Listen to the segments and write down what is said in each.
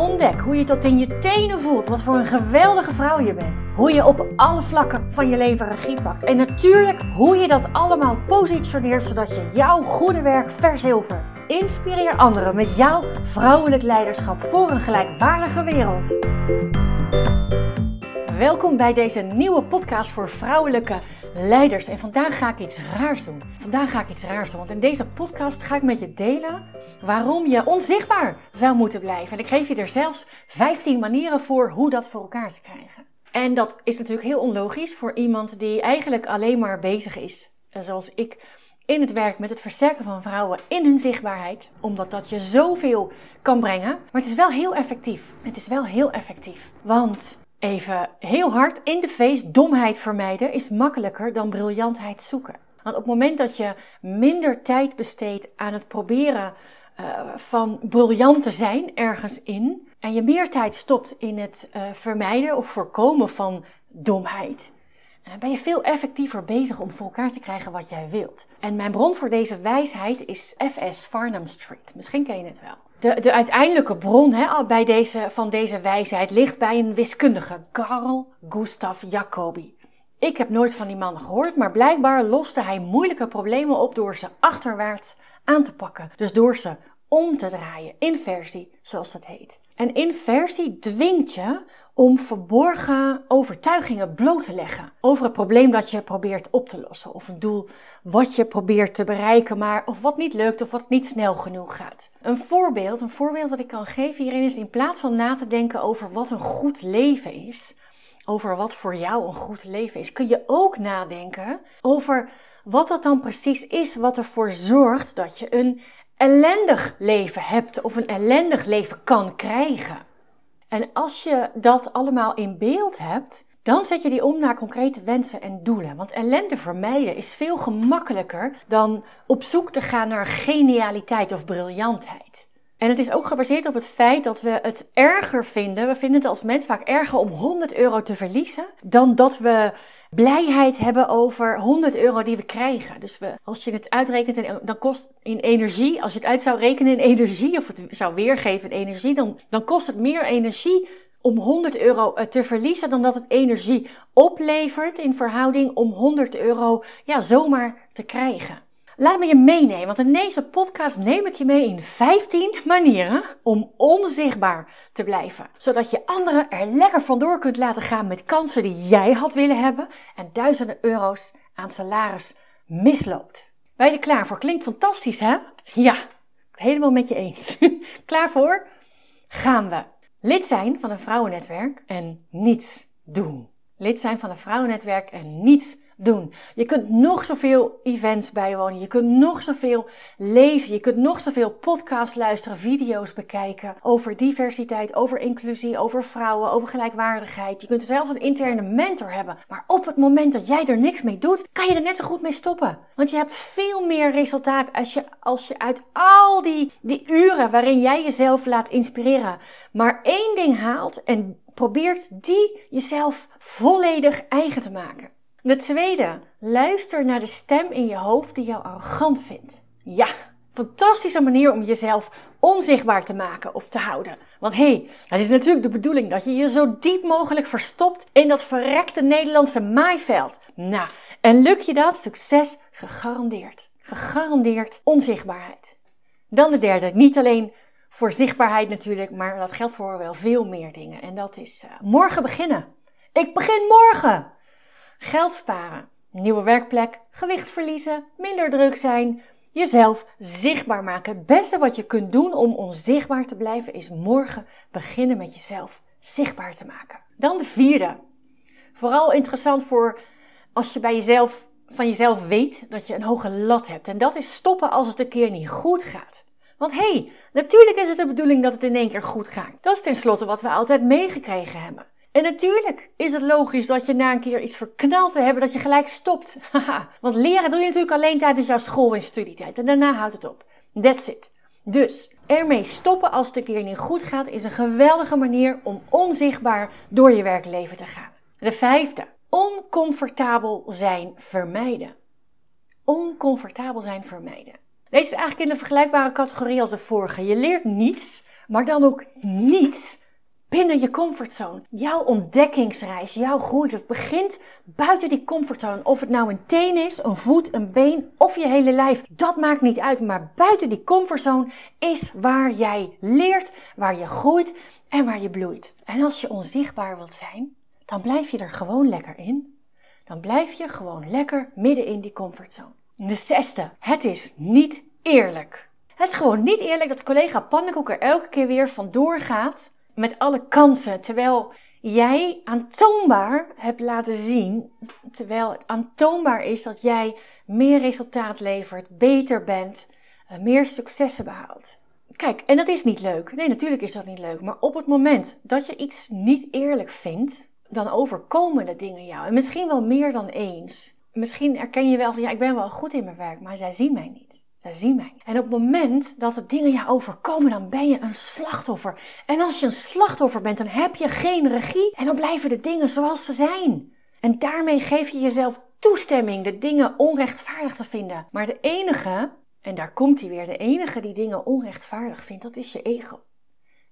Ontdek hoe je tot in je tenen voelt wat voor een geweldige vrouw je bent. Hoe je op alle vlakken van je leven regie pakt. En natuurlijk hoe je dat allemaal positioneert zodat je jouw goede werk verzilvert. Inspireer anderen met jouw vrouwelijk leiderschap voor een gelijkwaardige wereld. Welkom bij deze nieuwe podcast voor vrouwelijke leiders. En vandaag ga ik iets raars doen. Vandaag ga ik iets raars doen, want in deze podcast ga ik met je delen waarom je onzichtbaar zou moeten blijven. En ik geef je er zelfs 15 manieren voor hoe dat voor elkaar te krijgen. En dat is natuurlijk heel onlogisch voor iemand die eigenlijk alleen maar bezig is, zoals ik, in het werk met het versterken van vrouwen in hun zichtbaarheid. Omdat dat je zoveel kan brengen. Maar het is wel heel effectief. Het is wel heel effectief. Want Even heel hard in de face, domheid vermijden is makkelijker dan briljantheid zoeken. Want op het moment dat je minder tijd besteedt aan het proberen uh, van briljant te zijn ergens in, en je meer tijd stopt in het uh, vermijden of voorkomen van domheid, uh, ben je veel effectiever bezig om voor elkaar te krijgen wat jij wilt. En mijn bron voor deze wijsheid is F.S. Farnham Street. Misschien ken je het wel. De, de uiteindelijke bron hè, bij deze, van deze wijsheid ligt bij een wiskundige, Carl Gustav Jacobi. Ik heb nooit van die man gehoord, maar blijkbaar loste hij moeilijke problemen op door ze achterwaarts aan te pakken. Dus door ze om te draaien, inversie, zoals dat heet. En inversie dwingt je om verborgen overtuigingen bloot te leggen over het probleem dat je probeert op te lossen. Of een doel wat je probeert te bereiken, maar of wat niet lukt of wat niet snel genoeg gaat. Een voorbeeld, een voorbeeld wat ik kan geven hierin is in plaats van na te denken over wat een goed leven is, over wat voor jou een goed leven is, kun je ook nadenken over wat dat dan precies is wat ervoor zorgt dat je een ellendig leven hebt of een ellendig leven kan krijgen. En als je dat allemaal in beeld hebt, dan zet je die om naar concrete wensen en doelen. Want ellende vermijden is veel gemakkelijker dan op zoek te gaan naar genialiteit of briljantheid. En het is ook gebaseerd op het feit dat we het erger vinden. We vinden het als mens vaak erger om 100 euro te verliezen dan dat we blijheid hebben over 100 euro die we krijgen. Dus we, als je het uitrekent, dan kost in energie, als je het uit zou rekenen in energie, of het zou weergeven in energie, dan, dan kost het meer energie om 100 euro eh, te verliezen dan dat het energie oplevert in verhouding om 100 euro ja, zomaar te krijgen. Laat me je meenemen, want in deze podcast neem ik je mee in 15 manieren om onzichtbaar te blijven. Zodat je anderen er lekker vandoor kunt laten gaan met kansen die jij had willen hebben en duizenden euro's aan salaris misloopt. Ben je er klaar voor? Klinkt fantastisch, hè? Ja, helemaal met je eens. klaar voor? Gaan we. Lid zijn van een vrouwennetwerk en niets doen. Lid zijn van een vrouwennetwerk en niets doen. Je kunt nog zoveel events bijwonen. Je kunt nog zoveel lezen. Je kunt nog zoveel podcasts luisteren, video's bekijken over diversiteit, over inclusie, over vrouwen, over gelijkwaardigheid. Je kunt zelfs een interne mentor hebben. Maar op het moment dat jij er niks mee doet, kan je er net zo goed mee stoppen. Want je hebt veel meer resultaat als je, als je uit al die, die uren waarin jij jezelf laat inspireren, maar één ding haalt en probeert die jezelf volledig eigen te maken. De tweede, luister naar de stem in je hoofd die jou arrogant vindt. Ja, fantastische manier om jezelf onzichtbaar te maken of te houden. Want hé, hey, het is natuurlijk de bedoeling dat je je zo diep mogelijk verstopt in dat verrekte Nederlandse maaiveld. Nou, en lukt je dat, succes gegarandeerd. Gegarandeerd onzichtbaarheid. Dan de derde, niet alleen voor zichtbaarheid natuurlijk, maar dat geldt voor wel veel meer dingen. En dat is uh, morgen beginnen. Ik begin morgen! Geld sparen, nieuwe werkplek, gewicht verliezen, minder druk zijn, jezelf zichtbaar maken. Het beste wat je kunt doen om onzichtbaar te blijven is morgen beginnen met jezelf zichtbaar te maken. Dan de vierde. Vooral interessant voor als je bij jezelf van jezelf weet dat je een hoge lat hebt. En dat is stoppen als het een keer niet goed gaat. Want hé, hey, natuurlijk is het de bedoeling dat het in één keer goed gaat. Dat is tenslotte wat we altijd meegekregen hebben. En natuurlijk is het logisch dat je na een keer iets verknald te hebben, dat je gelijk stopt. Want leren doe je natuurlijk alleen tijdens jouw school- en studietijd. En daarna houdt het op. That's it. Dus ermee stoppen als het een keer niet goed gaat, is een geweldige manier om onzichtbaar door je werkleven te gaan. De vijfde. Oncomfortabel zijn vermijden. Oncomfortabel zijn vermijden. Deze is eigenlijk in een vergelijkbare categorie als de vorige. Je leert niets, maar dan ook niets binnen je comfortzone. Jouw ontdekkingsreis, jouw groei, dat begint buiten die comfortzone. Of het nou een teen is, een voet, een been of je hele lijf. Dat maakt niet uit, maar buiten die comfortzone is waar jij leert, waar je groeit en waar je bloeit. En als je onzichtbaar wilt zijn, dan blijf je er gewoon lekker in. Dan blijf je gewoon lekker midden in die comfortzone. De zesde, het is niet eerlijk. Het is gewoon niet eerlijk dat collega Pannenkoek er elke keer weer vandoor gaat met alle kansen, terwijl jij aantoonbaar hebt laten zien, terwijl het aantoonbaar is dat jij meer resultaat levert, beter bent, eh, meer successen behaalt. Kijk, en dat is niet leuk. Nee, natuurlijk is dat niet leuk. Maar op het moment dat je iets niet eerlijk vindt, dan overkomen de dingen jou. En misschien wel meer dan eens. Misschien erken je wel van ja, ik ben wel goed in mijn werk, maar zij zien mij niet. Zij zien mij. En op het moment dat de dingen jou overkomen, dan ben je een slachtoffer. En als je een slachtoffer bent, dan heb je geen regie en dan blijven de dingen zoals ze zijn. En daarmee geef je jezelf toestemming de dingen onrechtvaardig te vinden. Maar de enige, en daar komt hij weer, de enige die dingen onrechtvaardig vindt, dat is je ego.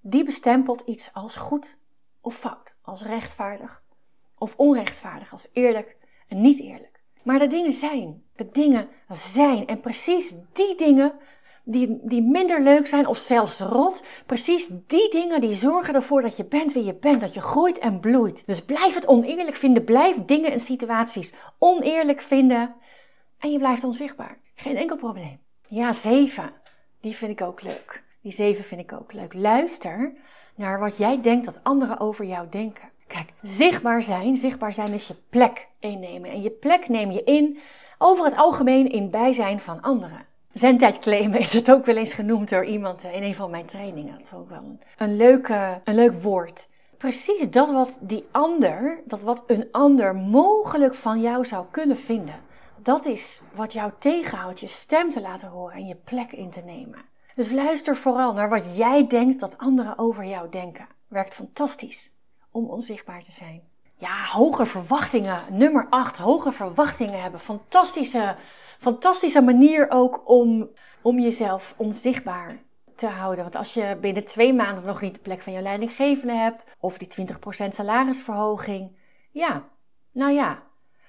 Die bestempelt iets als goed of fout, als rechtvaardig of onrechtvaardig, als eerlijk en niet eerlijk. Maar de dingen zijn. De dingen zijn. En precies die dingen die, die minder leuk zijn of zelfs rot, precies die dingen die zorgen ervoor dat je bent wie je bent, dat je groeit en bloeit. Dus blijf het oneerlijk vinden, blijf dingen en situaties oneerlijk vinden en je blijft onzichtbaar. Geen enkel probleem. Ja, zeven. Die vind ik ook leuk. Die zeven vind ik ook leuk. Luister naar wat jij denkt dat anderen over jou denken. Kijk, zichtbaar zijn, zichtbaar zijn is je plek innemen. En je plek neem je in, over het algemeen, in bijzijn van anderen. Zendtijd claimen is het ook wel eens genoemd door iemand in een van mijn trainingen. Dat is ook wel een, een, leuke, een leuk woord. Precies dat wat die ander, dat wat een ander mogelijk van jou zou kunnen vinden. Dat is wat jou tegenhoudt je stem te laten horen en je plek in te nemen. Dus luister vooral naar wat jij denkt dat anderen over jou denken. Werkt fantastisch om onzichtbaar te zijn. Ja, hoge verwachtingen. Nummer 8, hoge verwachtingen hebben. Fantastische, fantastische manier ook om, om jezelf onzichtbaar te houden. Want als je binnen twee maanden nog niet de plek van je leidinggevende hebt, of die 20% salarisverhoging, ja, nou ja,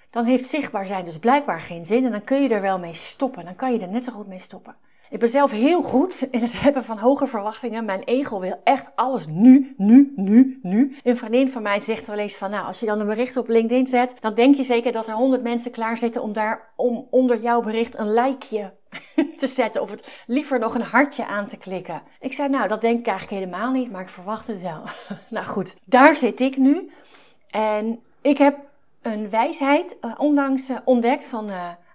dan heeft zichtbaar zijn dus blijkbaar geen zin en dan kun je er wel mee stoppen. Dan kan je er net zo goed mee stoppen. Ik ben zelf heel goed in het hebben van hoge verwachtingen. Mijn ego wil echt alles nu, nu, nu, nu. Een vriendin van mij zegt wel eens van, nou, als je dan een bericht op LinkedIn zet, dan denk je zeker dat er honderd mensen klaar zitten om daar, om onder jouw bericht een likeje te zetten of het liever nog een hartje aan te klikken. Ik zei, nou, dat denk ik eigenlijk helemaal niet, maar ik verwacht het wel. nou goed, daar zit ik nu. En ik heb een wijsheid uh, onlangs uh, ontdekt van...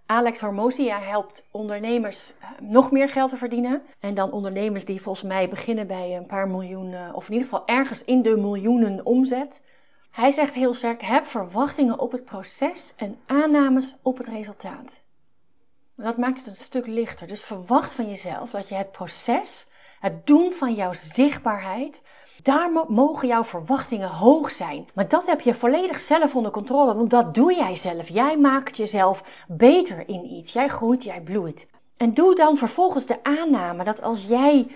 Alex Hormosia helpt ondernemers eh, nog meer geld te verdienen. En dan ondernemers die volgens mij beginnen bij een paar miljoen, eh, of in ieder geval ergens in de miljoenen omzet. Hij zegt heel sterk: heb verwachtingen op het proces en aannames op het resultaat. Dat maakt het een stuk lichter. Dus verwacht van jezelf dat je het proces, het doen van jouw zichtbaarheid, daar mogen jouw verwachtingen hoog zijn. Maar dat heb je volledig zelf onder controle, want dat doe jij zelf. Jij maakt jezelf beter in iets. Jij groeit, jij bloeit. En doe dan vervolgens de aanname dat als jij,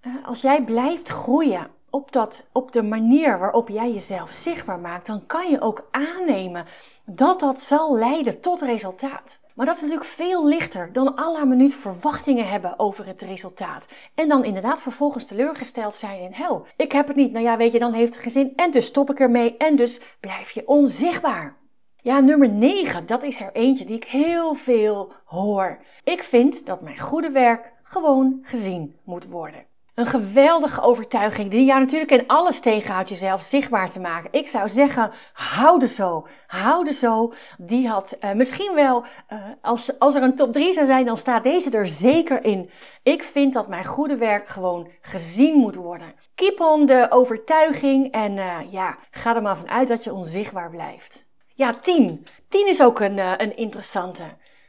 eh, als jij blijft groeien op, dat, op de manier waarop jij jezelf zichtbaar maakt, dan kan je ook aannemen dat dat zal leiden tot resultaat. Maar dat is natuurlijk veel lichter dan à la minuut verwachtingen hebben over het resultaat. En dan inderdaad vervolgens teleurgesteld zijn in, hel, ik heb het niet. Nou ja, weet je, dan heeft het geen zin. En dus stop ik ermee. En dus blijf je onzichtbaar. Ja, nummer 9, dat is er eentje die ik heel veel hoor. Ik vind dat mijn goede werk gewoon gezien moet worden. Een geweldige overtuiging die jou natuurlijk in alles tegenhoudt jezelf zichtbaar te maken. Ik zou zeggen, hou er zo. Hou er zo. Die had uh, misschien wel, uh, als, als er een top 3 zou zijn, dan staat deze er zeker in. Ik vind dat mijn goede werk gewoon gezien moet worden. Keep on de overtuiging en uh, ja, ga er maar vanuit dat je onzichtbaar blijft. Ja, 10. 10 is ook een, een interessante.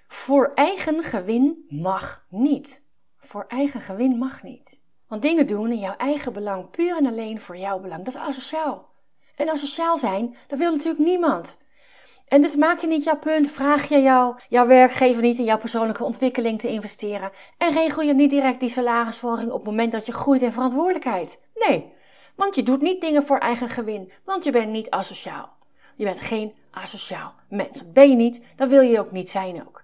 Voor eigen gewin mag niet. Voor eigen gewin mag niet. Want dingen doen in jouw eigen belang, puur en alleen voor jouw belang, dat is asociaal. En asociaal zijn, dat wil natuurlijk niemand. En dus maak je niet jouw punt, vraag je jou, jouw werkgever niet in jouw persoonlijke ontwikkeling te investeren en regel je niet direct die salarisverhoging op het moment dat je groeit in verantwoordelijkheid. Nee, want je doet niet dingen voor eigen gewin, want je bent niet asociaal. Je bent geen asociaal mens. Ben je niet, dat wil je ook niet zijn ook.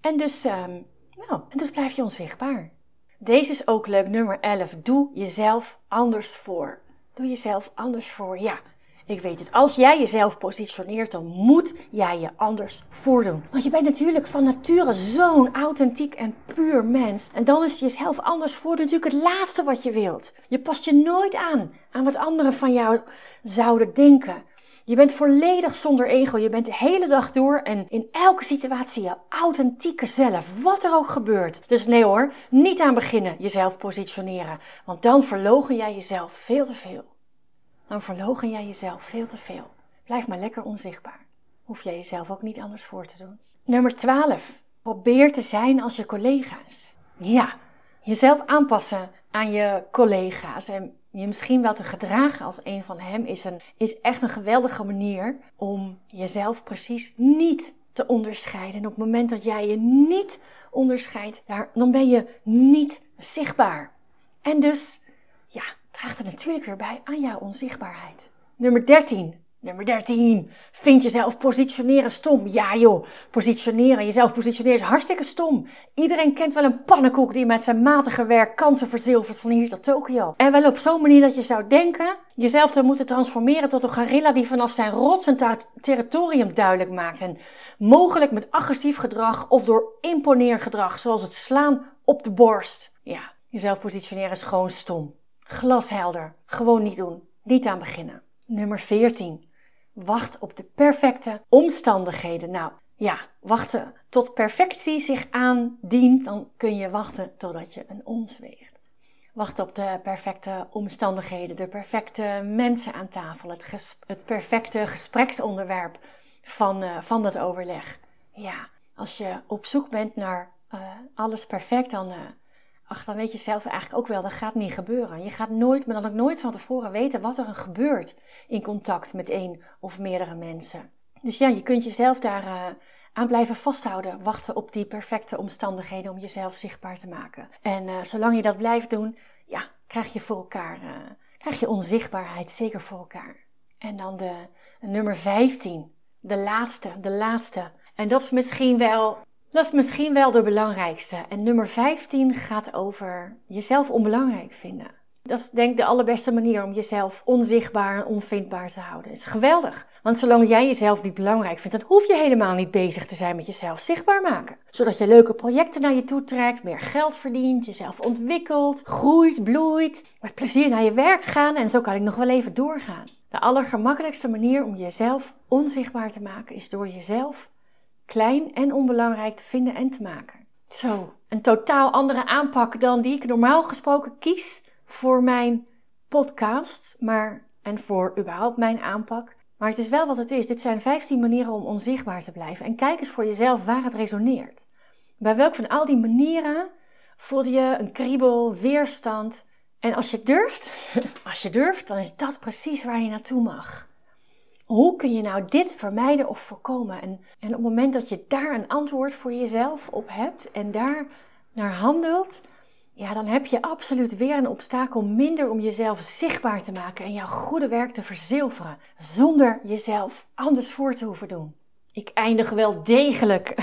En dus, um, nou, en dus blijf je onzichtbaar. Deze is ook leuk, nummer 11. Doe jezelf anders voor. Doe jezelf anders voor. Ja, ik weet het. Als jij jezelf positioneert, dan moet jij je anders voordoen. Want je bent natuurlijk van nature zo'n authentiek en puur mens. En dan is jezelf anders voordoen natuurlijk het laatste wat je wilt. Je past je nooit aan aan wat anderen van jou zouden denken. Je bent volledig zonder ego. Je bent de hele dag door en in elke situatie je authentieke zelf. Wat er ook gebeurt. Dus nee hoor, niet aan beginnen jezelf positioneren. Want dan verlogen jij jezelf veel te veel. Dan verlogen jij jezelf veel te veel. Blijf maar lekker onzichtbaar. Hoef jij jezelf ook niet anders voor te doen. Nummer 12. Probeer te zijn als je collega's. Ja, jezelf aanpassen aan je collega's en je misschien wel te gedragen als een van hem is, een, is echt een geweldige manier om jezelf precies niet te onderscheiden. En op het moment dat jij je niet onderscheidt, dan ben je niet zichtbaar. En dus, ja, draagt het natuurlijk weer bij aan jouw onzichtbaarheid. Nummer 13. Nummer 13. Vind jezelf positioneren stom. Ja joh, positioneren, jezelf positioneren is hartstikke stom. Iedereen kent wel een pannenkoek die met zijn matige werk kansen verzilvert van hier tot Tokio. En wel op zo'n manier dat je zou denken jezelf te moeten transformeren tot een gorilla die vanaf zijn rotsend territorium duidelijk maakt. En mogelijk met agressief gedrag of door imponeergedrag, zoals het slaan op de borst. Ja, jezelf positioneren is gewoon stom. Glashelder. Gewoon niet doen. Niet aan beginnen. Nummer 14. Wacht op de perfecte omstandigheden. Nou ja, wachten tot perfectie zich aandient, dan kun je wachten totdat je een ons weegt. Wacht op de perfecte omstandigheden, de perfecte mensen aan tafel, het, perfecte gespreksonderwerp van, uh, van dat overleg. Ja, als je op zoek bent naar uh, alles perfect, dan, uh, ach, dan weet je zelf eigenlijk ook wel, dat gaat niet gebeuren. Je gaat nooit, maar dan ook nooit van tevoren weten wat er gebeurt in contact met één of meerdere mensen. Dus ja, je kunt jezelf daar uh, aan blijven vasthouden, wachten op die perfecte omstandigheden om jezelf zichtbaar te maken. En uh, zolang je dat blijft doen, ja, krijg je voor elkaar, uh, krijg je onzichtbaarheid zeker voor elkaar. En dan de nummer 15, de laatste, de laatste. En dat is misschien wel dat is misschien wel de belangrijkste. En nummer 15 gaat over jezelf onbelangrijk vinden. Dat is denk ik de allerbeste manier om jezelf onzichtbaar en onvindbaar te houden. Is geweldig. Want zolang jij jezelf niet belangrijk vindt, dan hoef je helemaal niet bezig te zijn met jezelf zichtbaar maken. Zodat je leuke projecten naar je toe trekt, meer geld verdient, jezelf ontwikkelt, groeit, bloeit, met plezier naar je werk gaan en zo kan ik nog wel even doorgaan. De allergemakkelijkste manier om jezelf onzichtbaar te maken is door jezelf klein en onbelangrijk te vinden en te maken. Zo, een totaal andere aanpak dan die ik normaal gesproken kies voor mijn podcast, maar en voor überhaupt mijn aanpak. Maar het is wel wat het is. Dit zijn 15 manieren om onzichtbaar te blijven. En kijk eens voor jezelf waar het resoneert. Bij welk van al die manieren voelde je een kriebel, weerstand? En als je durft, als je durft, dan is dat precies waar je naartoe mag. Hoe kun je nou dit vermijden of voorkomen? En, en op het moment dat je daar een antwoord voor jezelf op hebt en daar naar handelt, ja, dan heb je absoluut weer een obstakel minder om jezelf zichtbaar te maken en jouw goede werk te verzilveren, zonder jezelf anders voor te hoeven doen. Ik eindig wel degelijk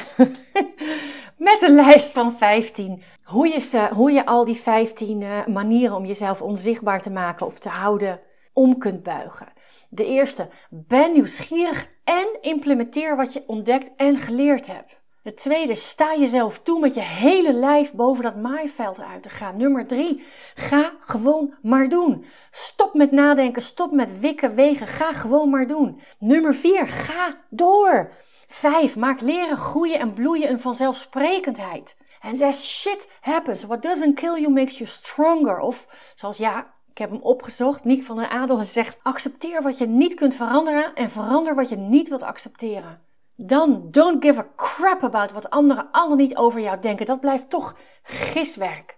met een lijst van 15. Hoe je, ze, hoe je al die 15 uh, manieren om jezelf onzichtbaar te maken of te houden om kunt buigen. De eerste, ben nieuwsgierig en implementeer wat je ontdekt en geleerd hebt. De tweede, sta jezelf toe met je hele lijf boven dat maaiveld uit te gaan. Nummer drie, ga gewoon maar doen. Stop met nadenken, stop met wikken, wegen, ga gewoon maar doen. Nummer vier, ga door. Vijf, maak leren, groeien en bloeien een vanzelfsprekendheid. En zes, shit happens. What doesn't kill you makes you stronger. Of zoals ja, ik heb hem opgezocht. Niek van den Adel zegt: accepteer wat je niet kunt veranderen en verander wat je niet wilt accepteren. Dan don't give a crap about wat anderen al niet over jou denken. Dat blijft toch giswerk.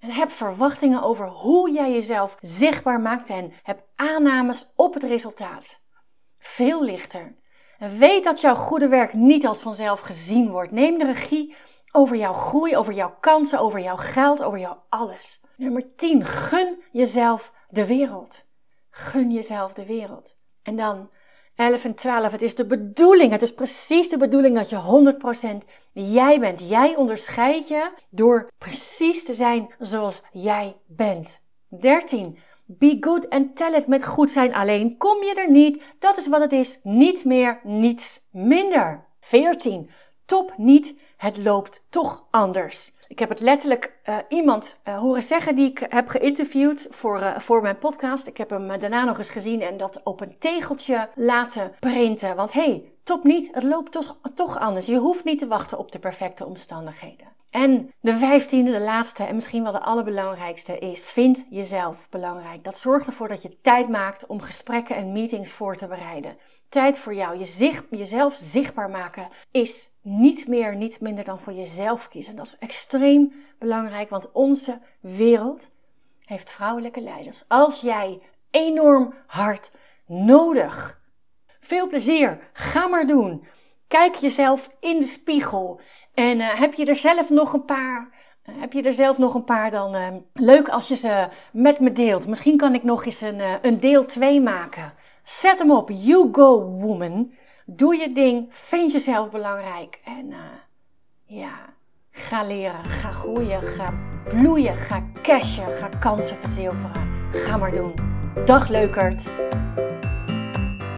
En heb verwachtingen over hoe jij jezelf zichtbaar maakt en heb aannames op het resultaat. Veel lichter. En weet dat jouw goede werk niet als vanzelf gezien wordt. Neem de regie over jouw groei, over jouw kansen, over jouw geld, over jouw alles. Nummer 10. Gun jezelf de wereld. Gun jezelf de wereld. En dan 11 en 12. Het is de bedoeling, het is precies de bedoeling dat je 100% jij bent. Jij onderscheidt je door precies te zijn zoals jij bent. 13. Be good and tell it met goed zijn alleen. Kom je er niet, dat is wat het is. Niets meer, niets minder. 14. Top niet, het loopt toch anders. Ik heb het letterlijk uh, iemand uh, horen zeggen die ik heb geïnterviewd voor, uh, voor mijn podcast. Ik heb hem daarna nog eens gezien en dat op een tegeltje laten printen. Want hé, hey, top niet, het loopt toch, toch anders. Je hoeft niet te wachten op de perfecte omstandigheden. En de vijftiende, de laatste en misschien wel de allerbelangrijkste is, vind jezelf belangrijk. Dat zorgt ervoor dat je tijd maakt om gesprekken en meetings voor te bereiden. Tijd voor jou, je zicht, jezelf zichtbaar maken is niet meer, niet minder dan voor jezelf kiezen. Dat is extreem belangrijk, want onze wereld heeft vrouwelijke leiders. Als jij enorm hard nodig. Veel plezier, ga maar doen. Kijk jezelf in de spiegel en uh, heb je er zelf nog een paar? Uh, heb je er zelf nog een paar dan? Uh, leuk als je ze met me deelt. Misschien kan ik nog eens een, een deel 2 maken. Zet hem op. You go, woman. Doe je ding. Vind jezelf belangrijk. En ja, ga leren. Ga groeien. Ga bloeien. Ga cashen. Ga kansen verzilveren. Ga maar doen. Dag leukert.